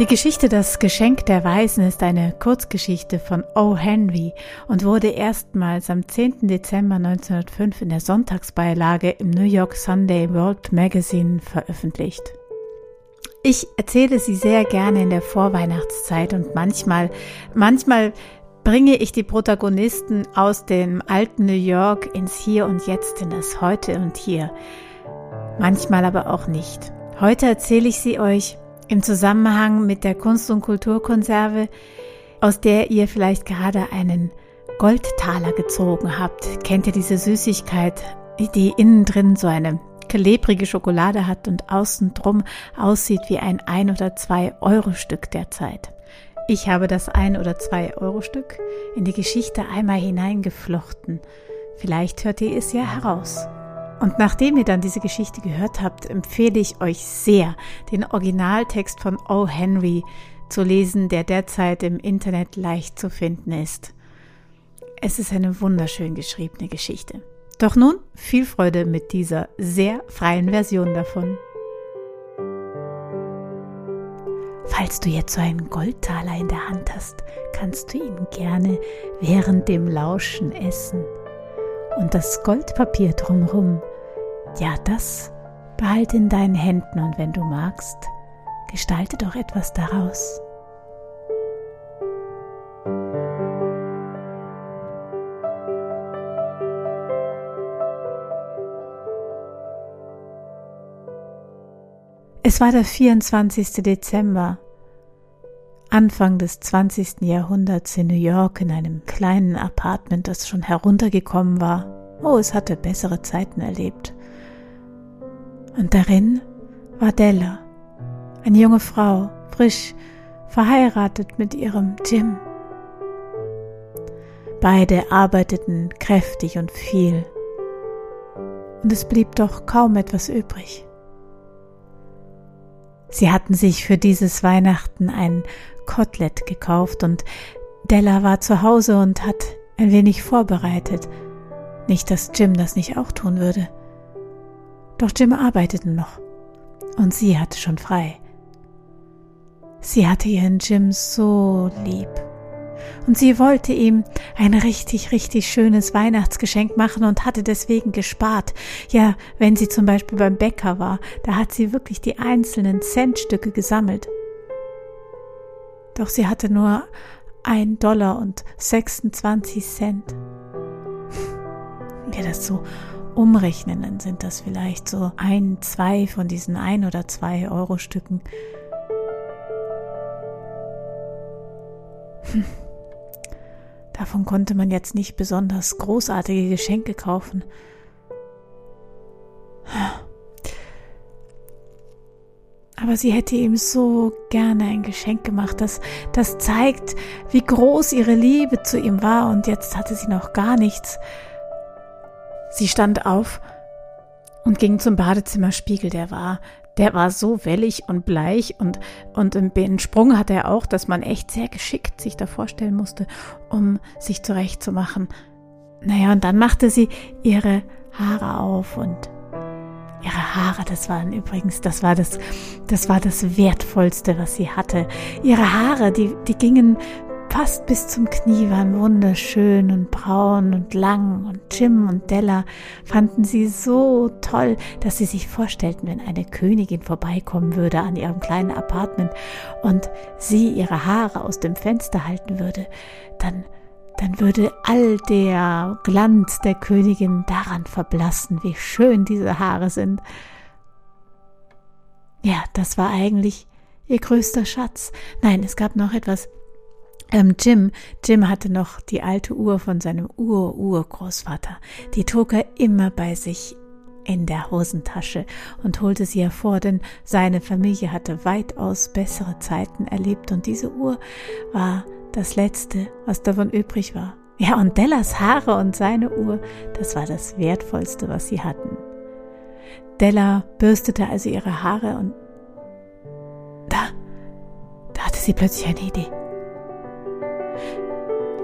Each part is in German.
Die Geschichte Das Geschenk der Weisen ist eine Kurzgeschichte von O. Henry und wurde erstmals am 10. Dezember 1905 in der Sonntagsbeilage im New York Sunday World Magazine veröffentlicht. Ich erzähle sie sehr gerne in der Vorweihnachtszeit und manchmal, manchmal bringe ich die Protagonisten aus dem alten New York ins Hier und Jetzt, in das Heute und Hier. Manchmal aber auch nicht. Heute erzähle ich sie euch im Zusammenhang mit der Kunst- und Kulturkonserve, aus der ihr vielleicht gerade einen Goldtaler gezogen habt. Kennt ihr diese Süßigkeit, die innen drin so eine klebrige Schokolade hat und außen drum aussieht wie ein ein oder zwei Euro Stück derzeit? Ich habe das ein oder zwei Euro Stück in die Geschichte einmal hineingeflochten. Vielleicht hört ihr es ja heraus. Und nachdem ihr dann diese Geschichte gehört habt, empfehle ich euch sehr, den Originaltext von O. Henry zu lesen, der derzeit im Internet leicht zu finden ist. Es ist eine wunderschön geschriebene Geschichte. Doch nun viel Freude mit dieser sehr freien Version davon. Falls du jetzt so einen Goldtaler in der Hand hast, kannst du ihn gerne während dem Lauschen essen und das Goldpapier drumherum, ja, das behalte in deinen Händen und wenn du magst, gestalte doch etwas daraus. Es war der 24. Dezember, Anfang des 20. Jahrhunderts in New York in einem kleinen Apartment, das schon heruntergekommen war. Oh, es hatte bessere Zeiten erlebt. Und darin war Della, eine junge Frau, frisch, verheiratet mit ihrem Jim. Beide arbeiteten kräftig und viel. Und es blieb doch kaum etwas übrig. Sie hatten sich für dieses Weihnachten ein Kotelett gekauft und Della war zu Hause und hat ein wenig vorbereitet. Nicht, dass Jim das nicht auch tun würde. Doch Jim arbeitete noch und sie hatte schon frei. Sie hatte ihren Jim so lieb und sie wollte ihm ein richtig, richtig schönes Weihnachtsgeschenk machen und hatte deswegen gespart. Ja, wenn sie zum Beispiel beim Bäcker war, da hat sie wirklich die einzelnen Centstücke gesammelt. Doch sie hatte nur ein Dollar und 26 Cent. Wir das so umrechnen, dann sind das vielleicht so ein, zwei von diesen ein oder zwei Euro Stücken. Hm. Davon konnte man jetzt nicht besonders großartige Geschenke kaufen. Aber sie hätte ihm so gerne ein Geschenk gemacht, das, das zeigt, wie groß ihre Liebe zu ihm war, und jetzt hatte sie noch gar nichts. Sie stand auf und ging zum Badezimmerspiegel, der war der war so wellig und bleich und, und einen Sprung hatte er auch, dass man echt sehr geschickt sich da vorstellen musste, um sich zurechtzumachen. Naja, und dann machte sie ihre Haare auf und ihre Haare, das waren übrigens, das war das, das war das Wertvollste, was sie hatte. Ihre Haare, die, die gingen fast bis zum Knie waren wunderschön und braun und lang und Jim und Della fanden sie so toll, dass sie sich vorstellten, wenn eine Königin vorbeikommen würde an ihrem kleinen Apartment und sie ihre Haare aus dem Fenster halten würde, dann dann würde all der Glanz der Königin daran verblassen, wie schön diese Haare sind. Ja, das war eigentlich ihr größter Schatz. Nein, es gab noch etwas ähm, Jim, Jim hatte noch die alte Uhr von seinem Ur-Urgroßvater. Die trug er immer bei sich in der Hosentasche und holte sie hervor, denn seine Familie hatte weitaus bessere Zeiten erlebt und diese Uhr war das Letzte, was davon übrig war. Ja, und Dellas Haare und seine Uhr, das war das Wertvollste, was sie hatten. Della bürstete also ihre Haare und da, da hatte sie plötzlich eine Idee.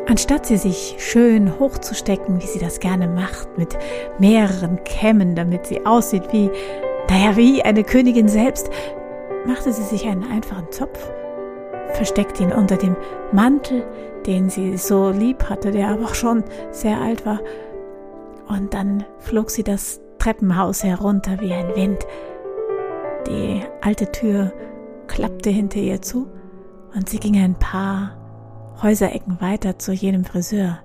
Anstatt sie sich schön hochzustecken, wie sie das gerne macht, mit mehreren Kämmen, damit sie aussieht wie, naja, wie eine Königin selbst, machte sie sich einen einfachen Zopf versteckte ihn unter dem Mantel, den sie so lieb hatte, der aber auch schon sehr alt war. Und dann flog sie das Treppenhaus herunter wie ein Wind. Die alte Tür klappte hinter ihr zu und sie ging ein paar Häuserecken weiter zu jenem Friseur.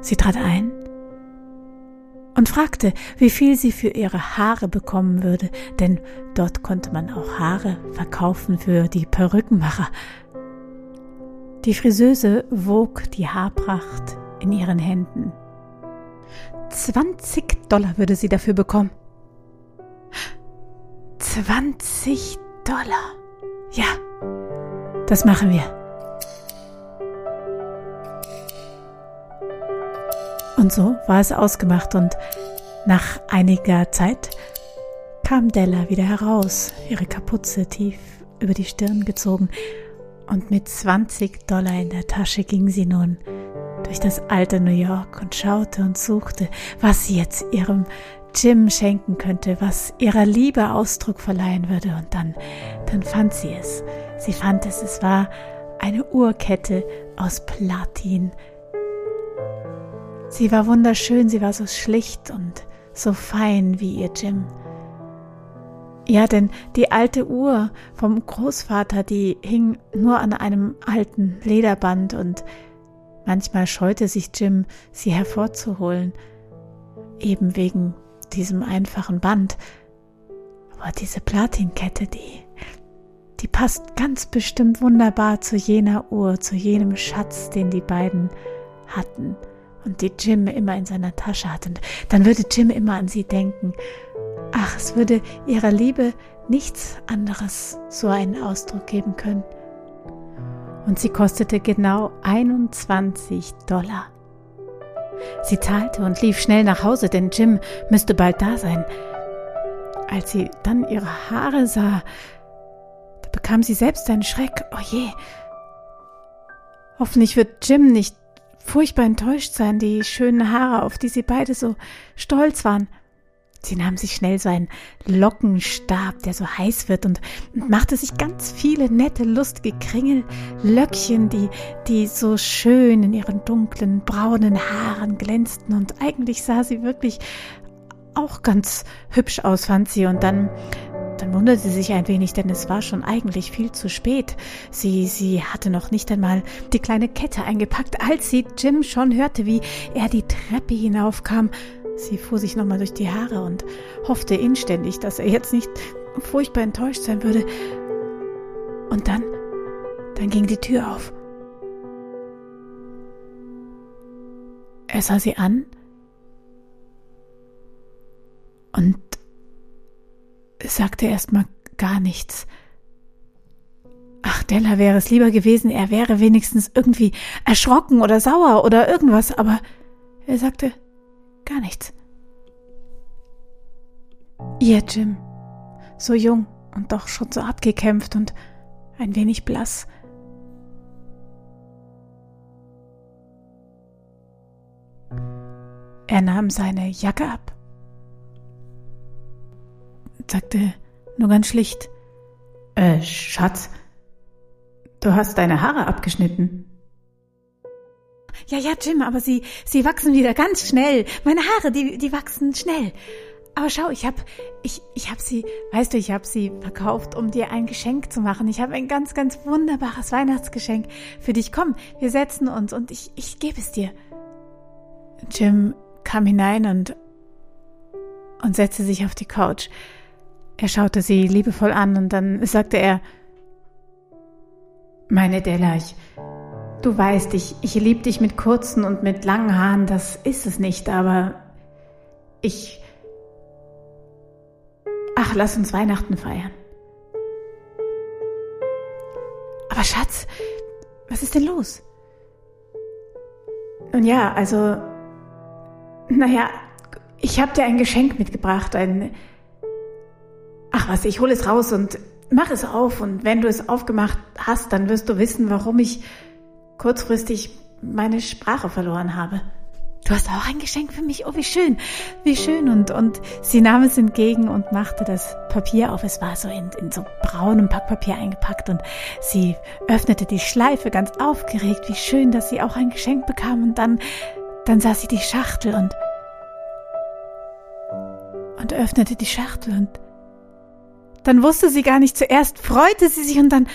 Sie trat ein und fragte, wie viel sie für ihre Haare bekommen würde, denn dort konnte man auch Haare verkaufen für die Perückenmacher. Die Friseuse wog die Haarpracht in ihren Händen. 20 Dollar würde sie dafür bekommen. 20 Dollar. Ja, das machen wir. Und so war es ausgemacht und nach einiger Zeit kam Della wieder heraus, ihre Kapuze tief über die Stirn gezogen, und mit 20 Dollar in der Tasche ging sie nun durch das alte New York und schaute und suchte, was sie jetzt ihrem Jim schenken könnte, was ihrer Liebe Ausdruck verleihen würde. Und dann, dann fand sie es. Sie fand es. Es war eine Uhrkette aus Platin, Sie war wunderschön, sie war so schlicht und so fein wie ihr Jim. Ja, denn die alte Uhr vom Großvater, die hing nur an einem alten Lederband und manchmal scheute sich Jim, sie hervorzuholen, eben wegen diesem einfachen Band. Aber diese Platinkette, die, die passt ganz bestimmt wunderbar zu jener Uhr, zu jenem Schatz, den die beiden hatten und die Jim immer in seiner Tasche hat. Und dann würde Jim immer an sie denken. Ach, es würde ihrer Liebe nichts anderes so einen Ausdruck geben können. Und sie kostete genau 21 Dollar. Sie zahlte und lief schnell nach Hause, denn Jim müsste bald da sein. Als sie dann ihre Haare sah, da bekam sie selbst einen Schreck. Oh je. Hoffentlich wird Jim nicht furchtbar enttäuscht sein, die schönen Haare, auf die sie beide so stolz waren. Sie nahm sich schnell so einen Lockenstab, der so heiß wird, und machte sich ganz viele nette, lustige Kringellöckchen, die, die so schön in ihren dunklen, braunen Haaren glänzten. Und eigentlich sah sie wirklich auch ganz hübsch aus, fand sie. Und dann dann wunderte sie sich ein wenig, denn es war schon eigentlich viel zu spät. Sie, sie hatte noch nicht einmal die kleine Kette eingepackt, als sie Jim schon hörte, wie er die Treppe hinaufkam. Sie fuhr sich nochmal durch die Haare und hoffte inständig, dass er jetzt nicht furchtbar enttäuscht sein würde. Und dann, dann ging die Tür auf. Er sah sie an und sagte erstmal gar nichts. Ach, Della wäre es lieber gewesen, er wäre wenigstens irgendwie erschrocken oder sauer oder irgendwas, aber er sagte gar nichts. Ihr Jim, so jung und doch schon so abgekämpft und ein wenig blass. Er nahm seine Jacke ab sagte nur ganz schlicht, äh, Schatz, du hast deine Haare abgeschnitten. Ja, ja, Jim, aber sie, sie wachsen wieder ganz schnell. Meine Haare, die, die wachsen schnell. Aber schau, ich hab, ich, ich hab sie, weißt du, ich hab sie verkauft, um dir ein Geschenk zu machen. Ich habe ein ganz, ganz wunderbares Weihnachtsgeschenk für dich. Komm, wir setzen uns und ich, ich gebe es dir. Jim kam hinein und, und setzte sich auf die Couch. Er schaute sie liebevoll an und dann sagte er, meine Della, ich, du weißt, ich, ich lieb dich mit kurzen und mit langen Haaren, das ist es nicht, aber ich... Ach, lass uns Weihnachten feiern. Aber Schatz, was ist denn los? Nun ja, also, naja, ich habe dir ein Geschenk mitgebracht, ein ach was, ich hole es raus und mach es auf und wenn du es aufgemacht hast, dann wirst du wissen, warum ich kurzfristig meine Sprache verloren habe. du hast auch ein Geschenk für mich. Oh, wie schön, wie schön. Und, und sie nahm es entgegen und machte das Papier auf. Es war so in, in so braunem Packpapier eingepackt und sie öffnete die Schleife ganz aufgeregt. Wie schön, dass sie auch ein Geschenk bekam. Und dann, dann sah sie die Schachtel und, und öffnete die Schachtel und dann wusste sie gar nicht. Zuerst freute sie sich und dann,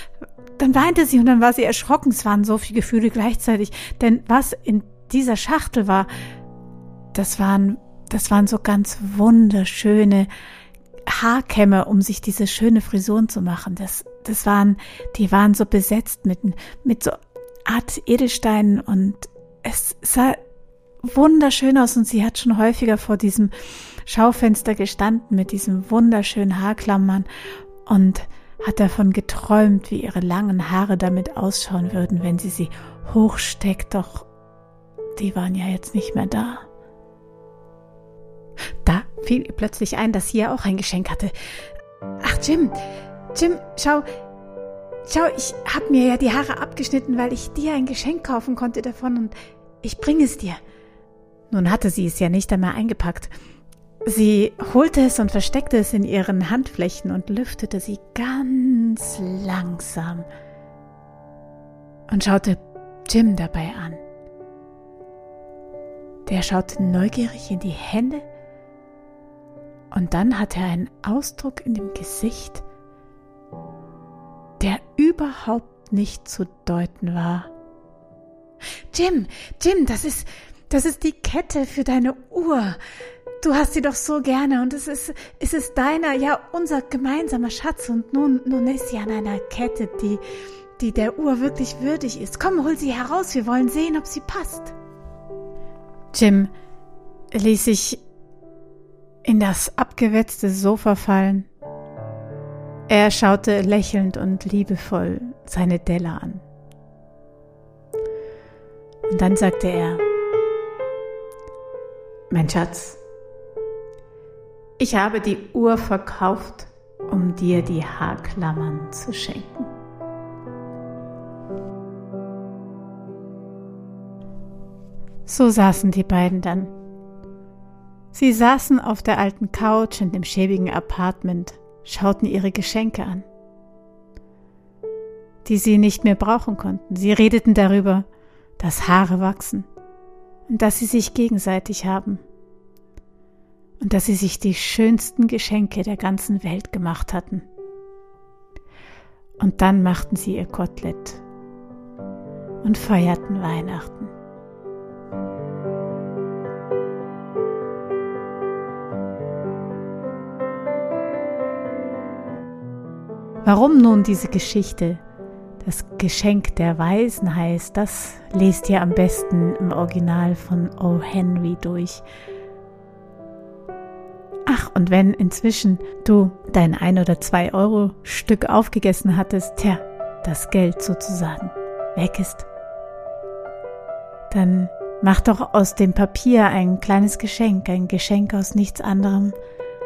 dann weinte sie und dann war sie erschrocken. Es waren so viele Gefühle gleichzeitig. Denn was in dieser Schachtel war, das waren, das waren so ganz wunderschöne Haarkämme, um sich diese schöne Frisuren zu machen. Das, das waren, die waren so besetzt mit, mit so Art Edelsteinen und es sah wunderschön aus und sie hat schon häufiger vor diesem Schaufenster gestanden mit diesen wunderschönen Haarklammern und hat davon geträumt, wie ihre langen Haare damit ausschauen würden, wenn sie sie hochsteckt, doch die waren ja jetzt nicht mehr da. Da fiel ihr plötzlich ein, dass sie ja auch ein Geschenk hatte. Ach, Jim, Jim, schau, schau, ich hab mir ja die Haare abgeschnitten, weil ich dir ein Geschenk kaufen konnte davon und ich bringe es dir. Nun hatte sie es ja nicht einmal eingepackt. Sie holte es und versteckte es in ihren Handflächen und lüftete sie ganz langsam und schaute Jim dabei an. Der schaute neugierig in die Hände und dann hatte er einen Ausdruck in dem Gesicht, der überhaupt nicht zu deuten war. Jim, Jim, das ist, das ist die Kette für deine Uhr. Du hast sie doch so gerne und es ist, es ist deiner, ja, unser gemeinsamer Schatz und nun, nun ist sie an einer Kette, die, die der Uhr wirklich würdig ist. Komm, hol sie heraus, wir wollen sehen, ob sie passt. Jim ließ sich in das abgewetzte Sofa fallen. Er schaute lächelnd und liebevoll seine Della an. Und dann sagte er, mein Schatz, ich habe die Uhr verkauft, um dir die Haarklammern zu schenken. So saßen die beiden dann. Sie saßen auf der alten Couch in dem schäbigen Apartment, schauten ihre Geschenke an, die sie nicht mehr brauchen konnten. Sie redeten darüber, dass Haare wachsen und dass sie sich gegenseitig haben und dass sie sich die schönsten Geschenke der ganzen Welt gemacht hatten. Und dann machten sie ihr Kotelett und feierten Weihnachten. Warum nun diese Geschichte das Geschenk der Weisen heißt, das lest ihr am besten im Original von O. Henry durch. Ach, und wenn inzwischen du dein ein oder zwei Euro Stück aufgegessen hattest, tja, das Geld sozusagen weg ist, dann mach doch aus dem Papier ein kleines Geschenk, ein Geschenk aus nichts anderem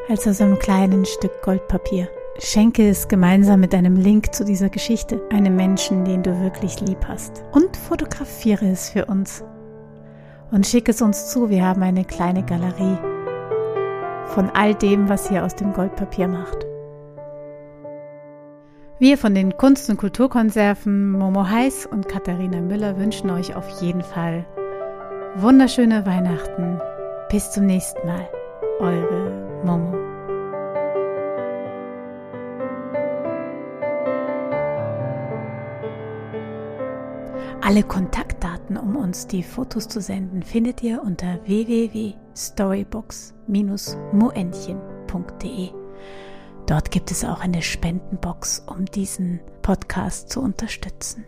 als aus einem kleinen Stück Goldpapier. Schenke es gemeinsam mit einem Link zu dieser Geschichte einem Menschen, den du wirklich lieb hast. Und fotografiere es für uns. Und schicke es uns zu. Wir haben eine kleine Galerie von all dem, was ihr aus dem Goldpapier macht. Wir von den Kunst- und Kulturkonserven Momo Heiß und Katharina Müller wünschen euch auf jeden Fall wunderschöne Weihnachten. Bis zum nächsten Mal. Eure Momo. Alle Kontaktdaten, um uns die Fotos zu senden, findet ihr unter www.storybox-moentchen.de. Dort gibt es auch eine Spendenbox, um diesen Podcast zu unterstützen.